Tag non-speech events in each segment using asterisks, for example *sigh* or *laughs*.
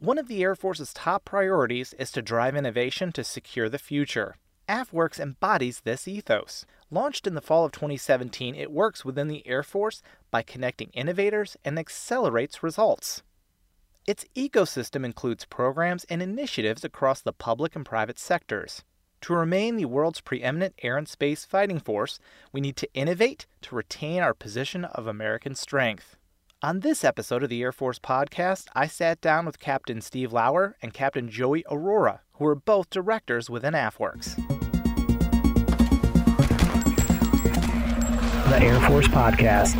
One of the Air Force's top priorities is to drive innovation to secure the future. AFWERX embodies this ethos. Launched in the fall of 2017, it works within the Air Force by connecting innovators and accelerates results. Its ecosystem includes programs and initiatives across the public and private sectors. To remain the world's preeminent air and space fighting force, we need to innovate to retain our position of American strength. On this episode of the Air Force Podcast, I sat down with Captain Steve Lauver and Captain Joey Arora, who are both directors within AFWERX. The Air Force Podcast.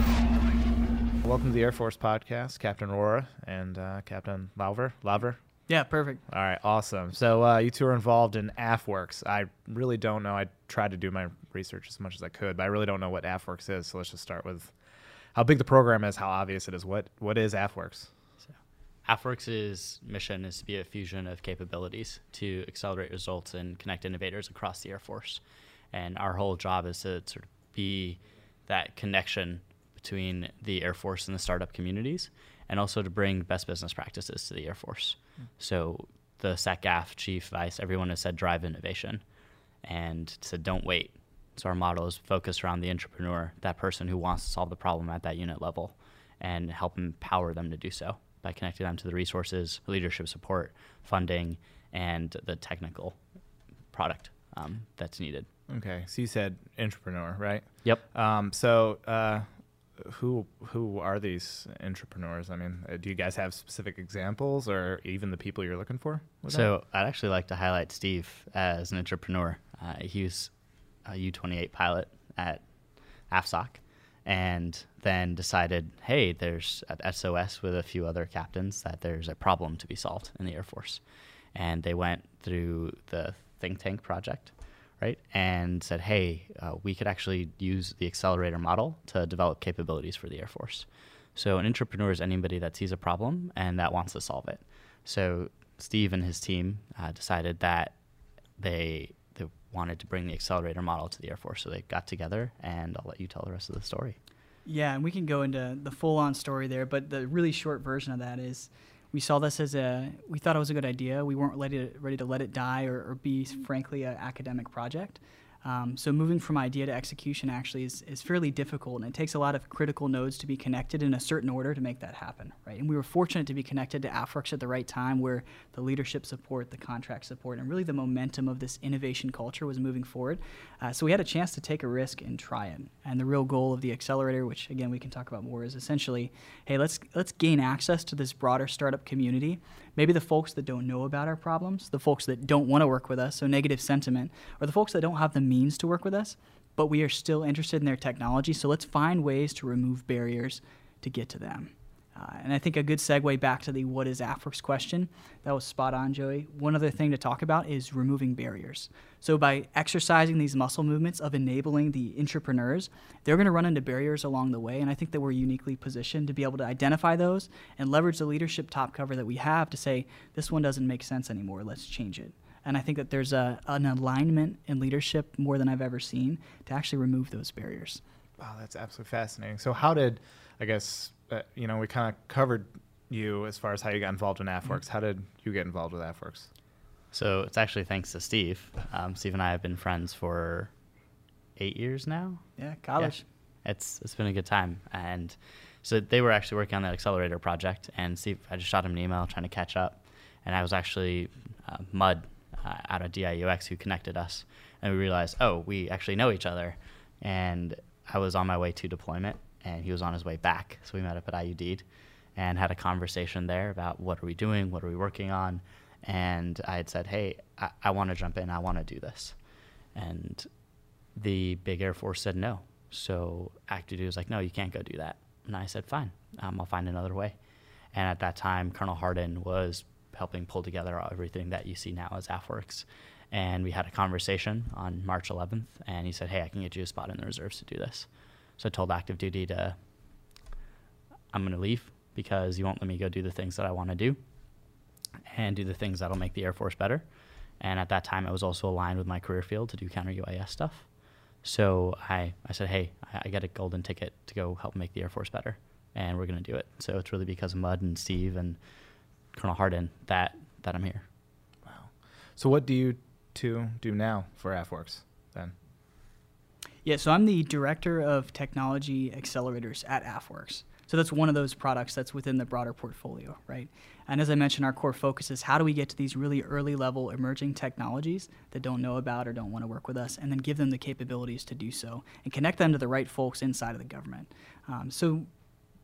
Welcome to the Air Force Podcast, Captain Aurora and uh, Captain Lauer. Lauver, Yeah, perfect. All right, awesome. So uh, you two are involved in AFWERX. I really don't know. I tried to do my research as much as I could, but I really don't know what AFWERX is. So let's just start with how big the program is, how obvious it is. What what is AFWERX? AFWERX's mission is to be a fusion of capabilities to accelerate results and connect innovators across the Air Force. And our whole job is to sort of be that connection between the Air Force and the startup communities, and also to bring best business practices to the Air Force. Hmm. So the SACGAF chief, vice, everyone has said drive innovation, and said don't wait. So our model is focused around the entrepreneur, that person who wants to solve the problem at that unit level, and help empower them to do so by connecting them to the resources, leadership support, funding, and the technical product um, that's needed. Okay, so you said entrepreneur, right? Yep. Um, so uh, who who are these entrepreneurs? I mean, uh, do you guys have specific examples, or even the people you're looking for? with that? So I'd actually like to highlight Steve as an entrepreneur. Uh, he a U-28 pilot at AFSOC, and then decided, hey, there's at SOS with a few other captains that there's a problem to be solved in the Air Force, and they went through the think tank project, right, and said, hey, uh, we could actually use the accelerator model to develop capabilities for the Air Force. So an entrepreneur is anybody that sees a problem and that wants to solve it. So Steve and his team uh, decided that they wanted to bring the accelerator model to the Air Force. So they got together, and I'll let you tell the rest of the story. Yeah, and we can go into the full-on story there, but the really short version of that is we saw this as a we thought it was a good idea. We weren't ready to, ready to let it die or, or be frankly an academic project. Um, so moving from idea to execution actually is, is fairly difficult, and it takes a lot of critical nodes to be connected in a certain order to make that happen, right? And we were fortunate to be connected to AFWERX at the right time, where the leadership support, the contract support, and really the momentum of this innovation culture was moving forward. Uh, so we had a chance to take a risk and try it. And the real goal of the accelerator, which again we can talk about more, is essentially, hey, let's let's gain access to this broader startup community. Maybe the folks that don't know about our problems, the folks that don't want to work with us, so negative sentiment, or the folks that don't have the means to work with us, but we are still interested in their technology. So let's find ways to remove barriers to get to them. Uh, and I think a good segue back to the what is AFWERX question, that was spot on, Joey. One other thing to talk about is removing barriers. So by exercising these muscle movements of enabling the entrepreneurs, they're going to run into barriers along the way. And I think that we're uniquely positioned to be able to identify those and leverage the leadership top cover that we have to say, this one doesn't make sense anymore, let's change it. And I think that there's a, an alignment in leadership more than I've ever seen to actually remove those barriers. Wow, that's absolutely fascinating. So, how did, I guess, uh, you know, we kind of covered you as far as how you got involved in AFWERX. How did you get involved with AFWERX? So it's actually thanks to Steve. Um, Steve and I have been friends for eight years now. Yeah, college. Yeah. It's it's been a good time, and so they were actually working on that accelerator project, and Steve, I just shot him an email trying to catch up, and I was actually uh, Mud uh, out of DIUX who connected us, and we realized, oh, we actually know each other, and I was on my way to deployment, and he was on his way back, so we met up at IUD, and had a conversation there about what are we doing, what are we working on, and I had said, hey, I, I want to jump in, I want to do this, and the big Air Force said no. So Active Duty was like, no, you can't go do that. And I said, fine, um, I'll find another way. And at that time, Colonel Hardin was helping pull together everything that you see now as AFWERX. And we had a conversation on March 11th, and he said, hey, I can get you a spot in the reserves to do this. So I told Active Duty to, I'm going to leave because you won't let me go do the things that I want to do and do the things that'll make the Air Force better. And at that time, I was also aligned with my career field to do counter UAS stuff. So I, I said, hey, I, I got a golden ticket to go help make the Air Force better, and we're going to do it. So it's really because of Mud and Steve and Colonel Hardin that that I'm here. Wow. So what do you two do now for AFWERX then? Yeah, so I'm the director of technology accelerators at AFWERX. So that's one of those products that's within the broader portfolio, right? And as I mentioned, our core focus is how do we get to these really early level emerging technologies that don't know about or don't want to work with us, and then give them the capabilities to do so and connect them to the right folks inside of the government. Um, so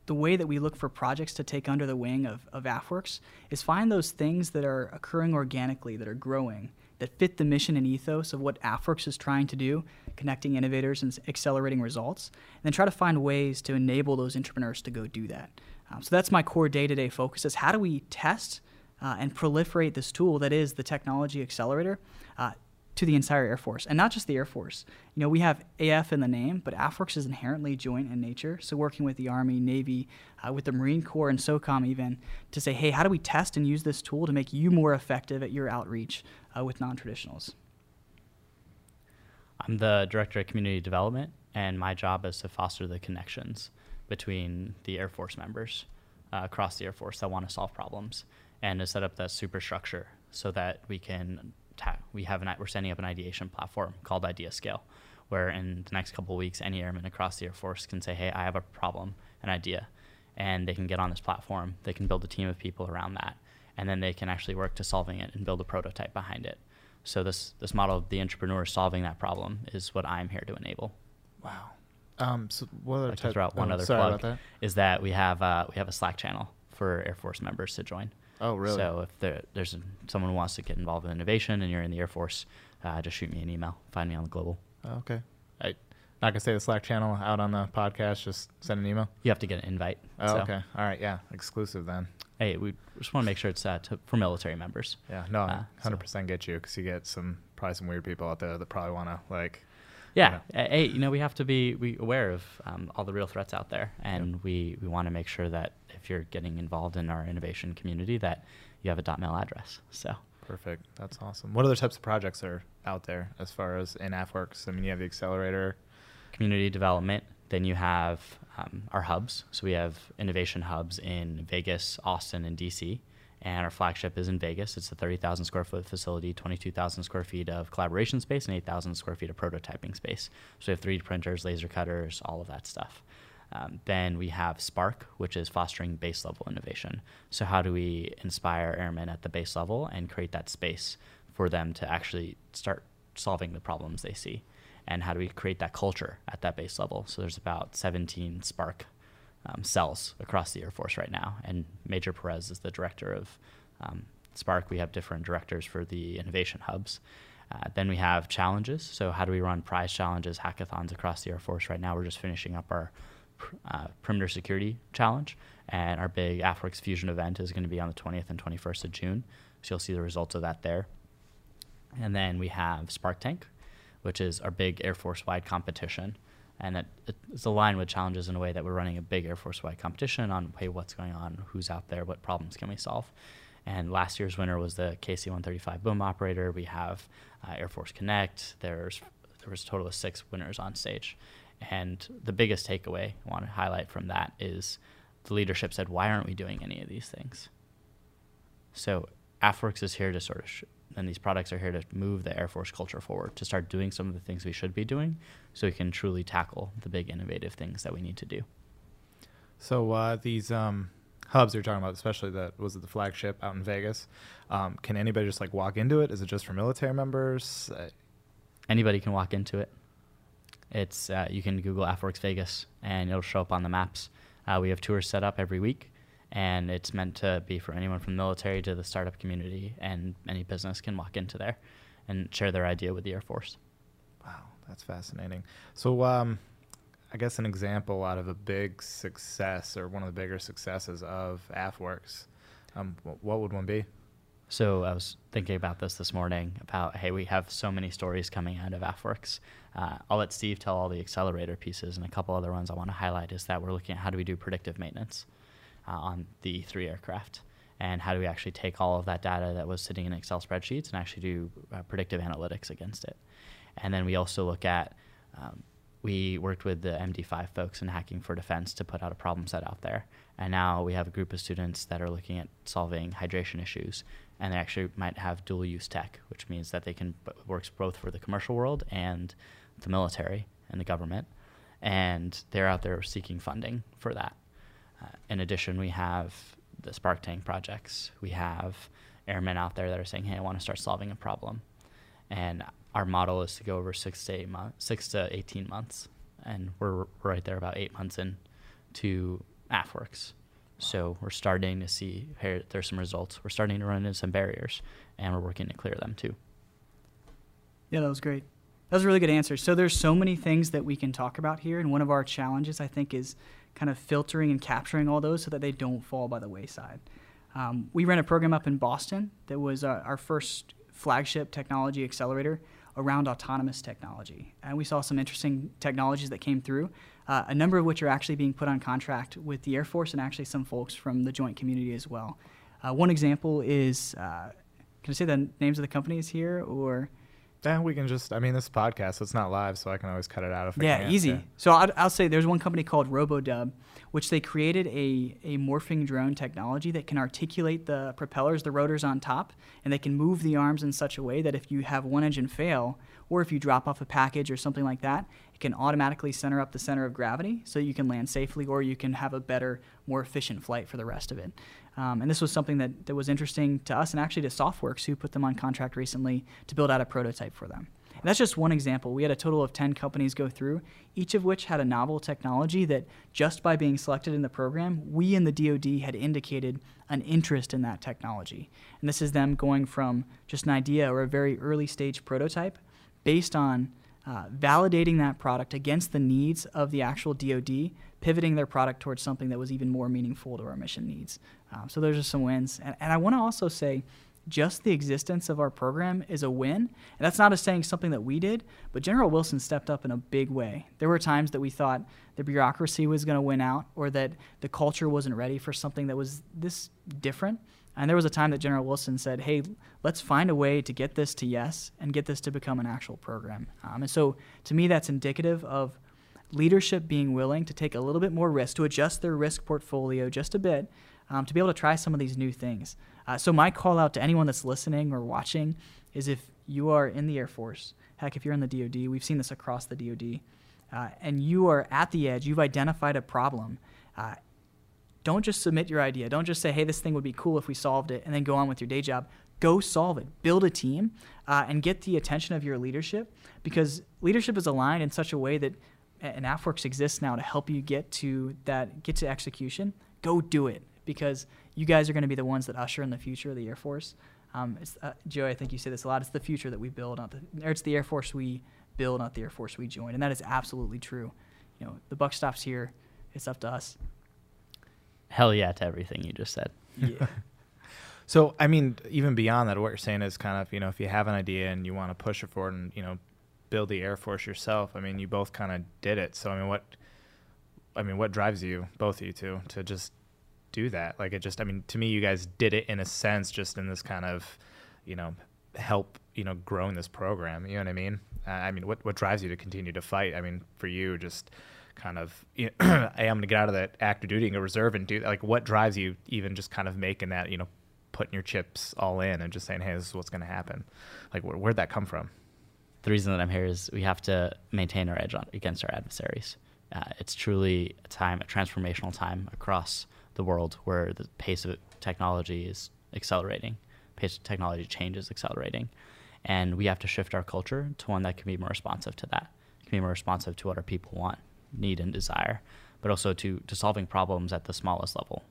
the way that we look for projects to take under the wing of, of AFWERX is find those things that are occurring organically, that are growing, that fit the mission and ethos of what AFWERX is trying to do, connecting innovators and accelerating results, and then try to find ways to enable those entrepreneurs to go do that. Um, so that's my core day-to-day focus: is how do we test uh, and proliferate this tool that is the technology accelerator uh, to the entire Air Force, and not just the Air Force. You know, we have AF in the name, but AFWERX is inherently joint in nature. So working with the Army, Navy, uh, with the Marine Corps, and SOCOM even to say, hey, how do we test and use this tool to make you more effective at your outreach uh, with non-traditionals? I'm the director of community development, and my job is to foster the connections between the Air Force members uh, across the Air Force that want to solve problems, and to set up that superstructure so that we can we have an we're setting up an ideation platform called IdeaScale, where in the next couple of weeks, any airman across the Air Force can say, "Hey, I have a problem, an idea," and they can get on this platform. They can build a team of people around that, and then they can actually work to solving it and build a prototype behind it. So this this model of the entrepreneur solving that problem is what I'm here to enable. Wow. Um, so what other to type- throw out one oh, other plug about that. is that we have uh, we have a Slack channel for Air Force members to join. Oh, really? So if there, there's a, someone who wants to get involved in innovation and you're in the Air Force, uh, just shoot me an email. Find me on the global. Oh, okay. I not gonna say the Slack channel out on the podcast. Just send an email. You have to get an invite. Oh, so, okay. All right. Yeah. Exclusive then. Hey, we just want to make sure it's uh, to, for military members. Yeah. No, Uh, so- hundred percent get you because you get some probably some weird people out there that probably want to like. Yeah. uh, Hey, you know, we have to be we aware of um, all the real threats out there, and we, we want to make sure that if you're getting involved in our innovation community, that you have a dot .mil address. So Perfect. That's awesome. What other types of projects are out there as far as in AFWERX? I mean, you have the accelerator. community development. Then you have um, our hubs. So we have innovation hubs in Vegas, Austin, and DC. And our flagship is in Vegas. It's a 30,000 square foot facility, 22,000 square feet of collaboration space, and 8,000 square feet of prototyping space. So we have 3D printers, laser cutters, all of that stuff. Um, then we have Spark, which is fostering base level innovation. So, how do we inspire airmen at the base level and create that space for them to actually start solving the problems they see? And how do we create that culture at that base level? So, there's about 17 Spark um, cells across the Air Force right now. And Major Perez is the director of um, Spark. We have different directors for the innovation hubs. Uh, then we have challenges. So, how do we run prize challenges, hackathons across the Air Force? Right now, we're just finishing up our uh, perimeter security challenge, and our big AFWERX Fusion event is going to be on the 20th and 21st of June. So, you'll see the results of that there. And then we have Spark Tank, which is our big Air Force wide competition. And it, it's aligned with challenges in a way that we're running a big Air Force wide competition on hey, what's going on, who's out there, what problems can we solve. And last year's winner was the KC 135 boom operator. We have uh, Air Force Connect. There's there was a total of six winners on stage. And the biggest takeaway I want to highlight from that is the leadership said, why aren't we doing any of these things? So AFWERX is here to sort of, sh- and these products are here to move the Air Force culture forward, to start doing some of the things we should be doing so we can truly tackle the big innovative things that we need to do. So uh, these um, hubs you're talking about, especially that was it the flagship out in Vegas? Um, can anybody just like walk into it? Is it just for military members? Uh, Anybody can walk into it. It's uh, you can Google AFWERX Vegas and it'll show up on the maps. Uh, we have tours set up every week, and it's meant to be for anyone from the military to the startup community, and any business can walk into there and share their idea with the Air Force. wow, that's fascinating. So um, I guess an example out of a big success or one of the bigger successes of AFWERX, um, what would one be? So I was thinking about this this morning about hey, we have so many stories coming out of AFWERX. Uh, I'll let Steve tell all the accelerator pieces, and a couple other ones I want to highlight is that we're looking at how do we do predictive maintenance uh, on the E3 aircraft, and how do we actually take all of that data that was sitting in Excel spreadsheets and actually do uh, predictive analytics against it. And then we also look at um, we worked with the MD5 folks in Hacking for Defense to put out a problem set out there. And now we have a group of students that are looking at solving hydration issues. And they actually might have dual use tech, which means that they can works both for the commercial world and the military and the government. And they're out there seeking funding for that. Uh, in addition, we have the Spark Tank projects. We have airmen out there that are saying, "Hey, I want to start solving a problem," and our model is to go over six to eight months, six to eighteen months, and we're right there about eight months in to AFWERX. So we're starting to see here there's some results. We're starting to run into some barriers, and we're working to clear them too. Yeah, that was great. That was a really good answer. So there's so many things that we can talk about here, and one of our challenges, I think, is kind of filtering and capturing all those so that they don't fall by the wayside. Um, we ran a program up in Boston that was uh, our first flagship technology accelerator around autonomous technology. And we saw some interesting technologies that came through, uh, a number of which are actually being put on contract with the Air Force and actually some folks from the joint community as well. Uh, one example is uh, can I say the names of the companies here or? Yeah, we can just. I mean, this podcast, it's not live, so I can always cut it out if. Yeah, I can't. easy. Yeah. So I'll, I'll say there's one company called RoboDub, which they created a, a morphing drone technology that can articulate the propellers, the rotors on top, and they can move the arms in such a way that if you have one engine fail, or if you drop off a package or something like that, it can automatically center up the center of gravity so you can land safely, or you can have a better, more efficient flight for the rest of it. Um, and this was something that, that was interesting to us and actually to SOFWERX, who put them on contract recently to build out a prototype for them. And that's just one example. We had a total of 10 companies go through, each of which had a novel technology that just by being selected in the program, we in the DoD had indicated an interest in that technology. And this is them going from just an idea or a very early stage prototype based on uh, validating that product against the needs of the actual DoD, pivoting their product towards something that was even more meaningful to our mission needs. Um, so those are some wins. And, and I want to also say, just the existence of our program is a win. And that's not a saying something that we did, but General Wilson stepped up in a big way. There were times that we thought the bureaucracy was going to win out or that the culture wasn't ready for something that was this different. And there was a time that General Wilson said, hey, let's find a way to get this to yes and get this to become an actual program. Um, and so to me, that's indicative of leadership being willing to take a little bit more risk, to adjust their risk portfolio just a bit, um, to be able to try some of these new things. Uh, so my call out to anyone that's listening or watching is if you are in the Air Force, heck, if you're in the DoD, we've seen this across the DoD, uh, and you are at the edge, you've identified a problem. Uh, don't just submit your idea. Don't just say, hey, this thing would be cool if we solved it, and then go on with your day job. Go solve it. Build a team uh, and get the attention of your leadership because leadership is aligned in such a way that and AFWERX exists now to help you get to that, get to execution. Go do it because you guys are going to be the ones that usher in the future of the Air Force. Um, uh, Joe, I think you say this a lot. It's the future that we build, not the, or it's the Air Force we build, not the Air Force we join, and that is absolutely true. You know, the buck stops here. It's up to us. Hell yeah to everything you just said. Yeah. *laughs* So, I mean, even beyond that, what you're saying is kind of, you know, if you have an idea and you want to push it forward and, you know, build the Air Force yourself, I mean, you both kind of did it. So, I mean, what, I mean, what drives you, both of you two, to just do that? Like, it just, I mean, to me, you guys did it in a sense, just in this kind of, you know, help, you know, growing this program. You know what I mean? Uh, I mean, what, what drives you to continue to fight? I mean, for you, just kind of, you *clears throat* know, hey, I'm to get out of that active duty and go reserve and do like, what drives you even just kind of making that, you know, putting your chips all in and just saying, hey, this is what's to happen? Like, wh- where'd that come from? the reason that I'm here is we have to maintain our edge on, against our adversaries. Uh, it's truly a time, a transformational time across the world where the pace of technology is accelerating, pace of technology change is accelerating, and we have to shift our culture to one that can be more responsive to that, can be more responsive to what our people want, need, and desire, but also to to solving problems at the smallest level.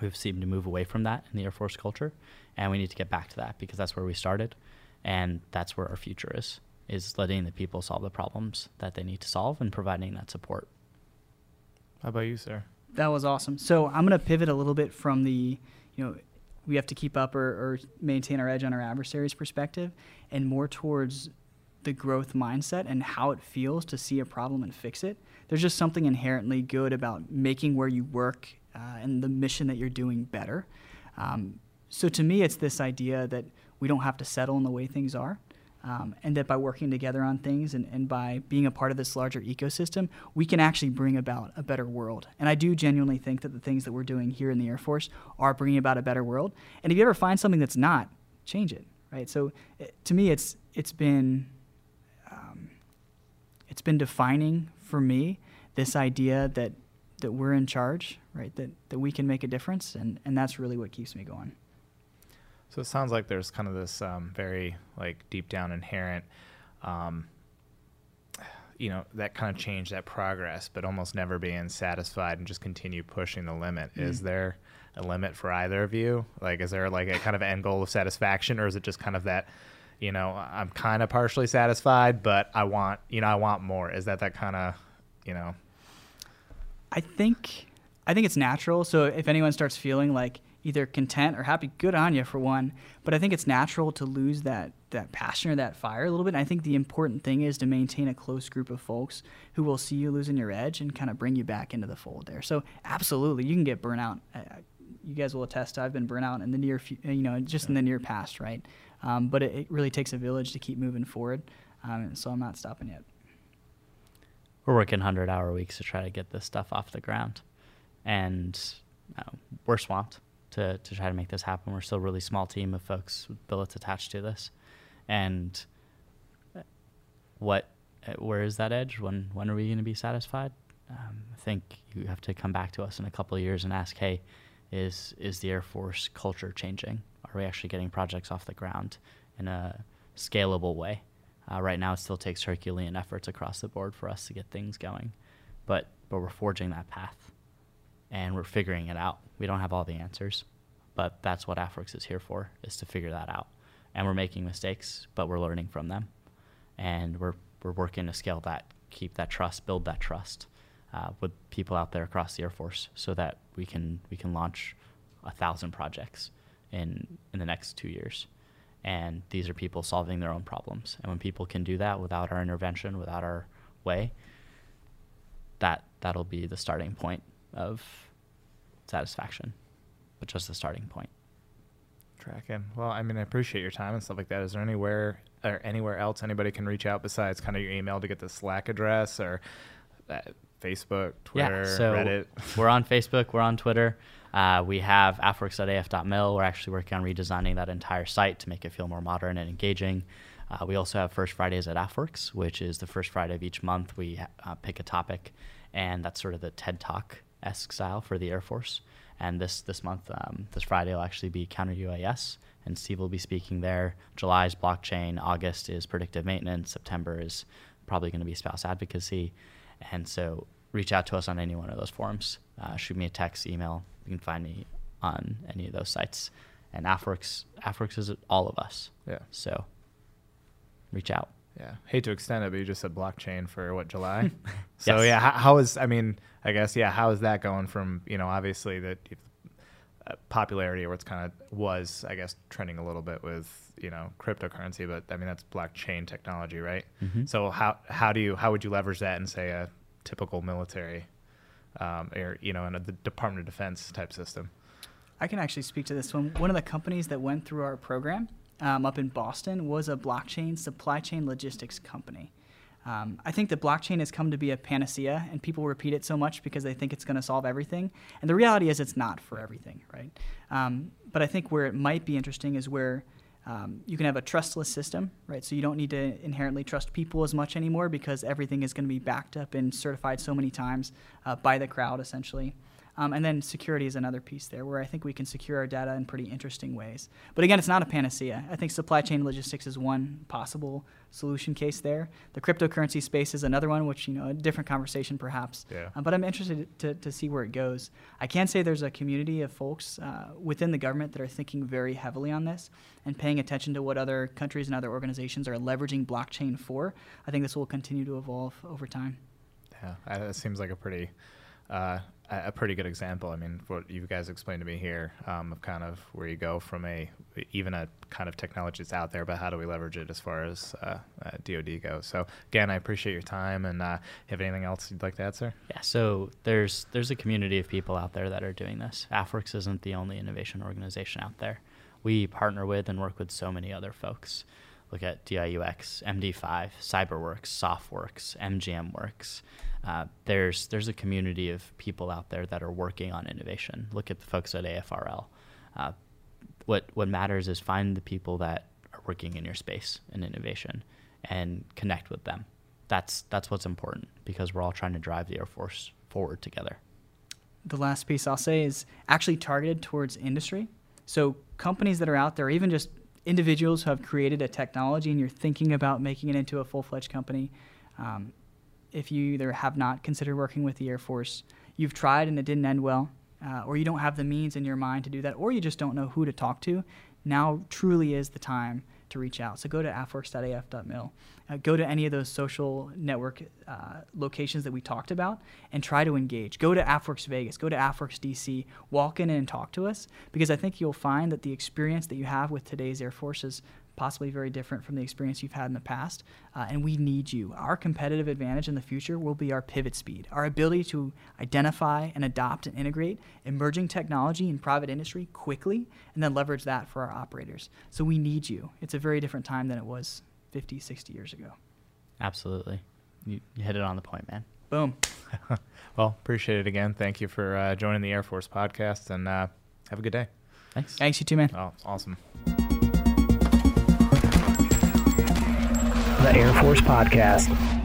We've seemed to move away from that in the Air Force culture, and we need to get back to that because that's where we started and that's where our future is is letting the people solve the problems that they need to solve and providing that support How about you, sir? That was awesome. So I'm going to pivot a little bit from the, you know, we have to keep up or, or maintain our edge on our adversaries perspective and more towards the growth mindset and how it feels to see a problem and fix it. There's just something inherently good about making where you work uh, and the mission that you're doing better. Um, so to me, it's this idea that we don't have to settle in the way things are. Um, and that by working together on things and, and by being a part of this larger ecosystem, we can actually bring about a better world. And I do genuinely think that the things that we're doing here in the Air Force are bringing about a better world. And if you ever find something that's not, change it, right? So it, to me, it's it's been it's been defining for me this idea that that we're in charge, right? That that we can make a difference, and and that's really what keeps me going. So it sounds like there's kind of this um, very like deep down inherent, um, you know, that kind of change, that progress, but almost never being satisfied and just continue pushing the limit. Mm. Is there a limit for either of you? Like, is there like a kind of end goal of satisfaction, or is it just kind of that? You know, I'm kind of partially satisfied, but I want, you know, I want more. Is that that kind of, you know? I think, I think it's natural. So if anyone starts feeling like either content or happy, good on you for one. But I think it's natural to lose that that passion or that fire a little bit. And I think the important thing is to maintain a close group of folks who will see you losing your edge and kind of bring you back into the fold there. So absolutely, you can get burnout. Uh, you guys will attest. I've been burnout in the near, uh, you know, just in the near past, right? Um, but it, it, really takes a village to keep moving forward. Um, so I'm not stopping yet. We're working hundred hour weeks to try to get this stuff off the ground, and uh, we're swamped to, to try to make this happen. We're still a really small team of folks with billets attached to this. And what, where is that edge? When, when are we going to be satisfied? Um, I think you have to come back to us in a couple of years and ask, hey, is, is the Air Force culture changing? Are we actually getting projects off the ground in a scalable way? Uh, right now, it still takes Herculean efforts across the board for us to get things going, but but we're forging that path and we're figuring it out. We don't have all the answers, but that's what AFWERX is here for, is to figure that out. And we're making mistakes, but we're learning from them. And we're, we're working to scale that, keep that trust, build that trust uh, with people out there across the Air Force so that we can, we can launch a thousand projects in, in the next two years. And these are people solving their own problems. And when people can do that without our intervention, without our way, that, that'll be the starting point of satisfaction, but just the starting point. Tracking. Well, I mean, I appreciate your time and stuff like that. Is there anywhere or anywhere else anybody can reach out besides kind of your email to get the Slack address or uh, Facebook, Twitter, yeah, so Reddit? we're on Facebook. We're on Twitter. Uh, we have afwerx.af.mil. We're actually working on redesigning that entire site to make it feel more modern and engaging. Uh, we also have First Fridays at AFWERX, which is the first Friday of each month. We uh, pick a topic, and that's sort of the TED Talk esque style for the Air Force. And this this month, um, this Friday, will actually be counter UAS, and Steve will be speaking there. July is blockchain, August is predictive maintenance, September is probably going to be spouse advocacy, and so reach out to us on any one of those forums. Uh, shoot me a text, email. You can find me on any of those sites. And AFWERX, AFWERX is all of us. Yeah. So reach out. Yeah, hate to extend it, but you just said blockchain for what July. *laughs* so yes. yeah, how, how is I mean, I guess yeah, how is that going from you know obviously that uh, popularity where it's kind of was I guess trending a little bit with you know cryptocurrency, but I mean that's blockchain technology, right? Mm-hmm. So how how do you how would you leverage that in say a typical military um, or you know in a the Department of Defense type system? I can actually speak to this one. One of the companies that went through our program um, up in Boston was a blockchain supply chain logistics company. Um, I think that blockchain has come to be a panacea, and people repeat it so much because they think it's going to solve everything. And the reality is, it's not for everything, right? Um, but I think where it might be interesting is where um, you can have a trustless system, right? So you don't need to inherently trust people as much anymore because everything is going to be backed up and certified so many times uh, by the crowd, essentially. Um, and then security is another piece there where I think we can secure our data in pretty interesting ways. But again, it's not a panacea. I think supply chain logistics is one possible solution case there. The cryptocurrency space is another one, which, you know, a different conversation perhaps. Yeah. Um, but I'm interested to, to see where it goes. I can say there's a community of folks uh, within the government that are thinking very heavily on this and paying attention to what other countries and other organizations are leveraging blockchain for. I think this will continue to evolve over time. Yeah, that seems like a pretty uh, a pretty good example. I mean, what you guys explained to me here um, of kind of where you go from a even a kind of technology that's out there, but how do we leverage it as far as uh, uh, DoD goes? So again, I appreciate your time, and uh, have anything else you'd like to add, sir? Yeah. So there's there's a community of people out there that are doing this. AFWERX isn't the only innovation organization out there. We partner with and work with so many other folks. look at DIUX, MD5, CyberWorx, SOFWERX, MGM Works. Uh, there's there's a community of people out there that are working on innovation. Look at the folks at AFRL. Uh, what what matters is find the people that are working in your space in innovation and connect with them. That's that's what's important because we're all trying to drive the Air Force forward together. The last piece I'll say is actually targeted towards industry. So companies that are out there, even just individuals who have created a technology and you're thinking about making it into a full-fledged company, um, if you either have not considered working with the Air Force, you've tried and it didn't end well, uh, or you don't have the means in your mind to do that, or you just don't know who to talk to, now truly is the time to reach out. So go to afwerx.af.mil. Uh, go to any of those social network uh, locations that we talked about and try to engage. Go to AFWERX Vegas, go to AFWERX DC, walk in and talk to us because I think you'll find that the experience that you have with today's Air Force is possibly very different from the experience you've had in the past. Uh, and we need you. Our competitive advantage in the future will be our pivot speed, our ability to identify and adopt and integrate emerging technology in private industry quickly, and then leverage that for our operators. So we need you. It's a very different time than it was 50, 60 years ago. Absolutely. You, you hit it on the point, man. Boom. *laughs* well, appreciate it again. Thank you for uh, joining the Air Force podcast and uh, have a good day. Thanks. Thanks, you too, man. Oh, awesome. The Air Force Podcast.